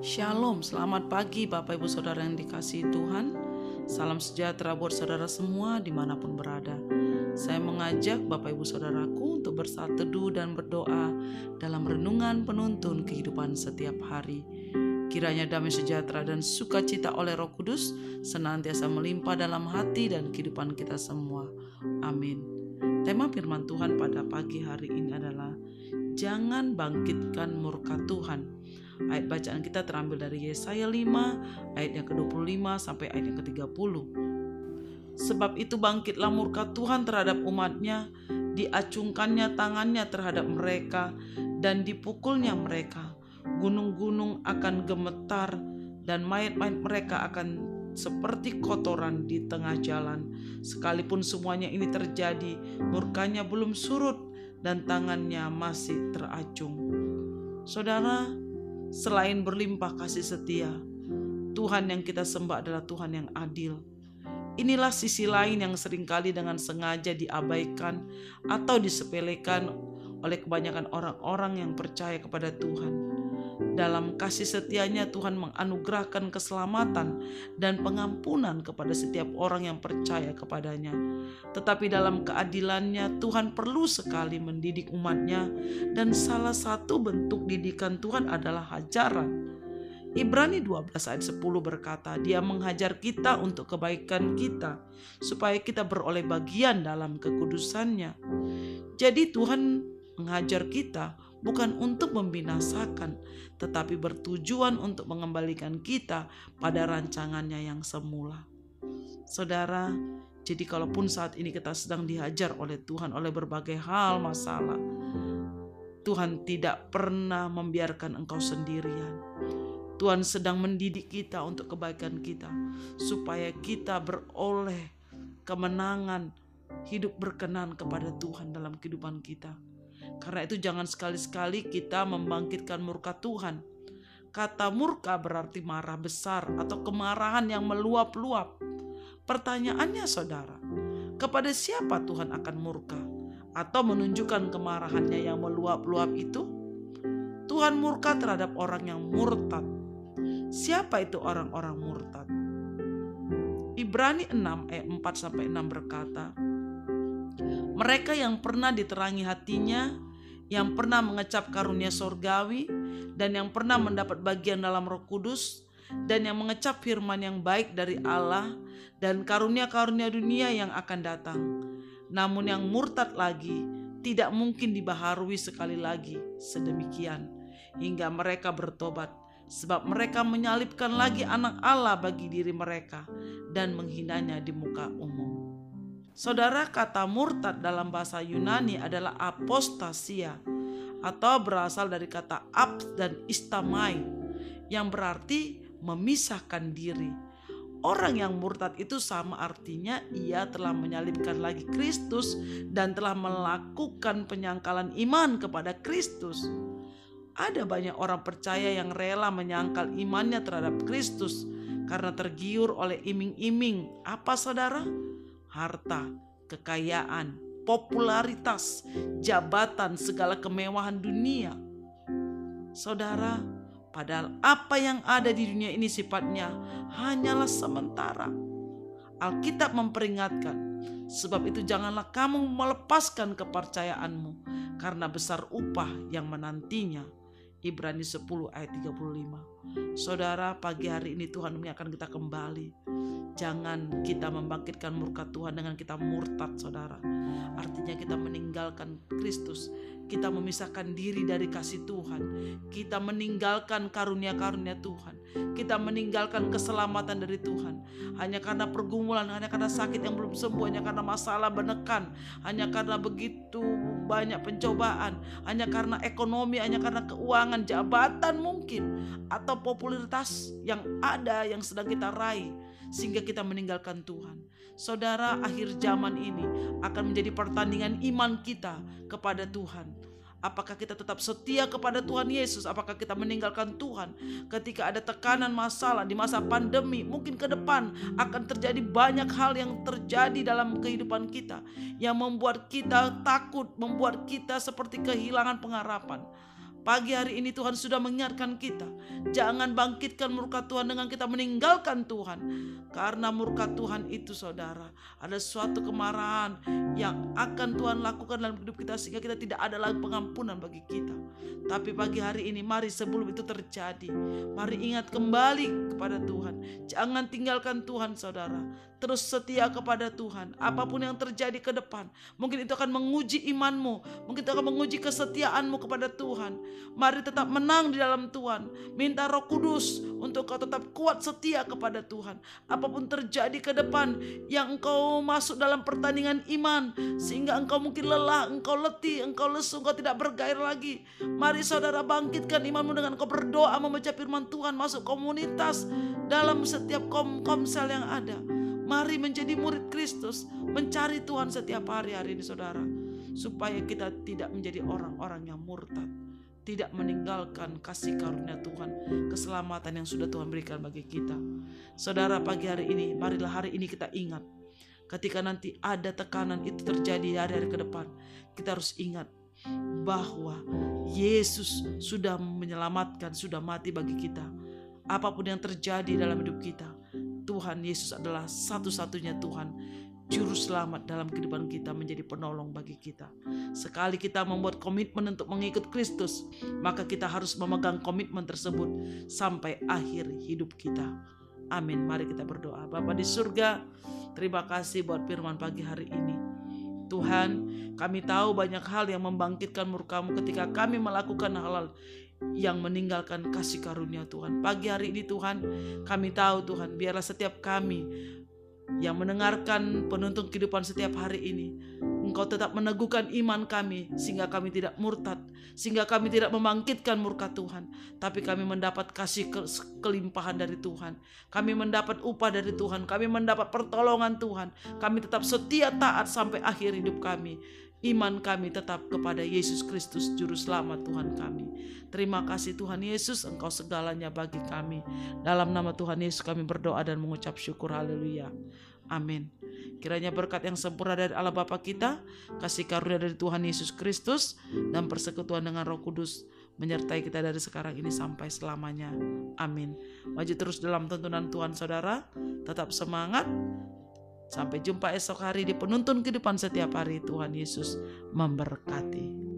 Shalom, selamat pagi Bapak Ibu Saudara yang dikasihi Tuhan. Salam sejahtera buat saudara semua di mana pun berada. Saya mengajak Bapak Ibu Saudaraku untuk bersaat teduh dan berdoa Dalam renungan penuntun kehidupan setiap hari. Kiranya damai sejahtera dan sukacita oleh roh kudus Senantiasa melimpah dalam hati dan kehidupan kita semua. Amin. Tema firman Tuhan pada pagi hari ini adalah Jangan bangkitkan murka Tuhan Ayat bacaan kita terambil dari Yesaya 5 ayat yang ke-25 sampai ayat yang ke-30. Sebab itu bangkitlah murka Tuhan terhadap umatnya, diacungkannya tangannya terhadap mereka, dan dipukulnya mereka. Gunung-gunung akan gemetar, dan mayat-mayat mereka akan seperti kotoran di tengah jalan. Sekalipun semuanya ini terjadi, murkanya belum surut, dan tangannya masih teracung. Saudara, Selain berlimpah kasih setia, Tuhan yang kita sembah adalah Tuhan yang adil. Inilah sisi lain yang sering kali dengan sengaja diabaikan atau disepelekan oleh kebanyakan orang-orang yang percaya kepada Tuhan. Dalam kasih setianya Tuhan menganugerahkan keselamatan dan pengampunan kepada setiap orang yang percaya kepadanya. Tetapi dalam keadilannya Tuhan perlu sekali mendidik umatnya dan salah satu bentuk didikan Tuhan adalah hajaran. Ibrani 12 ayat 10 berkata, Dia menghajar kita untuk kebaikan kita, supaya kita beroleh bagian dalam kekudusannya. Jadi Tuhan menghajar kita bukan untuk membinasakan, tetapi bertujuan untuk mengembalikan kita pada rancangannya yang semula. Saudara, jadi kalaupun saat ini kita sedang dihajar oleh Tuhan oleh berbagai hal masalah, Tuhan tidak pernah membiarkan engkau sendirian. Tuhan sedang mendidik kita untuk kebaikan kita, supaya kita beroleh kemenangan hidup berkenan kepada Tuhan dalam kehidupan kita. Karena itu jangan sekali-sekali kita membangkitkan murka Tuhan. Kata murka berarti marah besar atau kemarahan yang meluap-luap. Pertanyaannya saudara, kepada siapa Tuhan akan murka? Atau menunjukkan kemarahannya yang meluap-luap itu? Tuhan murka terhadap orang yang murtad. Siapa itu orang-orang murtad? Ibrani 6 ayat 4 sampai 6 berkata, mereka yang pernah diterangi hatinya yang pernah mengecap karunia sorgawi dan yang pernah mendapat bagian dalam roh kudus dan yang mengecap firman yang baik dari Allah dan karunia-karunia dunia yang akan datang. Namun yang murtad lagi tidak mungkin dibaharui sekali lagi sedemikian hingga mereka bertobat sebab mereka menyalibkan lagi anak Allah bagi diri mereka dan menghinanya di muka umum. Saudara kata murtad dalam bahasa Yunani adalah apostasia atau berasal dari kata ab dan istamai yang berarti memisahkan diri. Orang yang murtad itu sama artinya ia telah menyalibkan lagi Kristus dan telah melakukan penyangkalan iman kepada Kristus. Ada banyak orang percaya yang rela menyangkal imannya terhadap Kristus karena tergiur oleh iming-iming. Apa saudara? Harta, kekayaan, popularitas, jabatan, segala kemewahan dunia. Saudara, padahal apa yang ada di dunia ini sifatnya hanyalah sementara. Alkitab memperingatkan, sebab itu janganlah kamu melepaskan kepercayaanmu karena besar upah yang menantinya. Ibrani 10 ayat 35. Saudara, pagi hari ini Tuhan akan kita kembali Jangan kita membangkitkan murka Tuhan dengan kita murtad saudara. Artinya kita meninggalkan Kristus. Kita memisahkan diri dari kasih Tuhan. Kita meninggalkan karunia-karunia Tuhan. Kita meninggalkan keselamatan dari Tuhan. Hanya karena pergumulan, hanya karena sakit yang belum sembuh, hanya karena masalah menekan, hanya karena begitu banyak pencobaan, hanya karena ekonomi, hanya karena keuangan, jabatan mungkin, atau popularitas yang ada yang sedang kita raih sehingga kita meninggalkan Tuhan. Saudara, akhir zaman ini akan menjadi pertandingan iman kita kepada Tuhan. Apakah kita tetap setia kepada Tuhan Yesus? Apakah kita meninggalkan Tuhan ketika ada tekanan masalah di masa pandemi? Mungkin ke depan akan terjadi banyak hal yang terjadi dalam kehidupan kita yang membuat kita takut, membuat kita seperti kehilangan pengharapan. Pagi hari ini Tuhan sudah mengingatkan kita. Jangan bangkitkan murka Tuhan dengan kita meninggalkan Tuhan. Karena murka Tuhan itu saudara. Ada suatu kemarahan yang akan Tuhan lakukan dalam hidup kita. Sehingga kita tidak ada lagi pengampunan bagi kita. Tapi pagi hari ini mari sebelum itu terjadi. Mari ingat kembali kepada Tuhan. Jangan tinggalkan Tuhan saudara. Terus setia kepada Tuhan. Apa pun yang terjadi ke depan. Mungkin itu akan menguji imanmu. Mungkin itu akan menguji kesetiaanmu kepada Tuhan. Mari tetap menang di dalam Tuhan. Minta roh kudus untuk kau tetap kuat setia kepada Tuhan. Apa pun terjadi ke depan yang engkau masuk dalam pertandingan iman. Sehingga engkau mungkin lelah, engkau letih, engkau lesu, engkau tidak bergairah lagi. Mari saudara bangkitkan imanmu dengan kau berdoa membaca firman Tuhan. Masuk komunitas dalam setiap kom komsel yang ada. Mari menjadi murid Kristus, mencari Tuhan setiap hari hari ini saudara. Supaya kita tidak menjadi orang-orang yang murtad tidak meninggalkan kasih karunia Tuhan, keselamatan yang sudah Tuhan berikan bagi kita. Saudara, pagi hari ini, marilah hari ini kita ingat, ketika nanti ada tekanan itu terjadi hari-hari ke depan, kita harus ingat bahwa Yesus sudah menyelamatkan, sudah mati bagi kita. Apa pun yang terjadi dalam hidup kita, Tuhan Yesus adalah satu-satunya Tuhan juru selamat dalam kehidupan kita menjadi penolong bagi kita. Sekali kita membuat komitmen untuk mengikut Kristus, maka kita harus memegang komitmen tersebut sampai akhir hidup kita. Amin. Mari kita berdoa. Bapa di surga, terima kasih buat firman pagi hari ini. Tuhan, kami tahu banyak hal yang membangkitkan murkamu ketika kami melakukan hal-hal yang meninggalkan kasih karunia Tuhan. Pagi hari ini Tuhan, kami tahu Tuhan, biarlah setiap kami yang mendengarkan penuntun kehidupan setiap hari ini. Engkau tetap meneguhkan iman kami sehingga kami tidak murtad, sehingga kami tidak membangkitkan murka Tuhan, tapi kami mendapat kasih ke kelimpahan dari Tuhan. Kami mendapat upah dari Tuhan, kami mendapat pertolongan Tuhan. Kami tetap setia taat sampai akhir hidup kami iman kami tetap kepada Yesus Kristus Juru Selamat Tuhan kami. Terima kasih Tuhan Yesus, Engkau segalanya bagi kami. Dalam nama Tuhan Yesus kami berdoa dan mengucap syukur haleluya. Amin. Kiranya berkat yang sempurna dari Allah Bapa kita, kasih karunia dari Tuhan Yesus Kristus, dan persekutuan dengan Roh Kudus menyertai kita dari sekarang ini sampai selamanya. Amin. Maju terus dalam tuntunan Tuhan saudara, tetap semangat, Sampai jumpa esok hari di penuntun kehidupan setiap hari. Tuhan Yesus memberkati.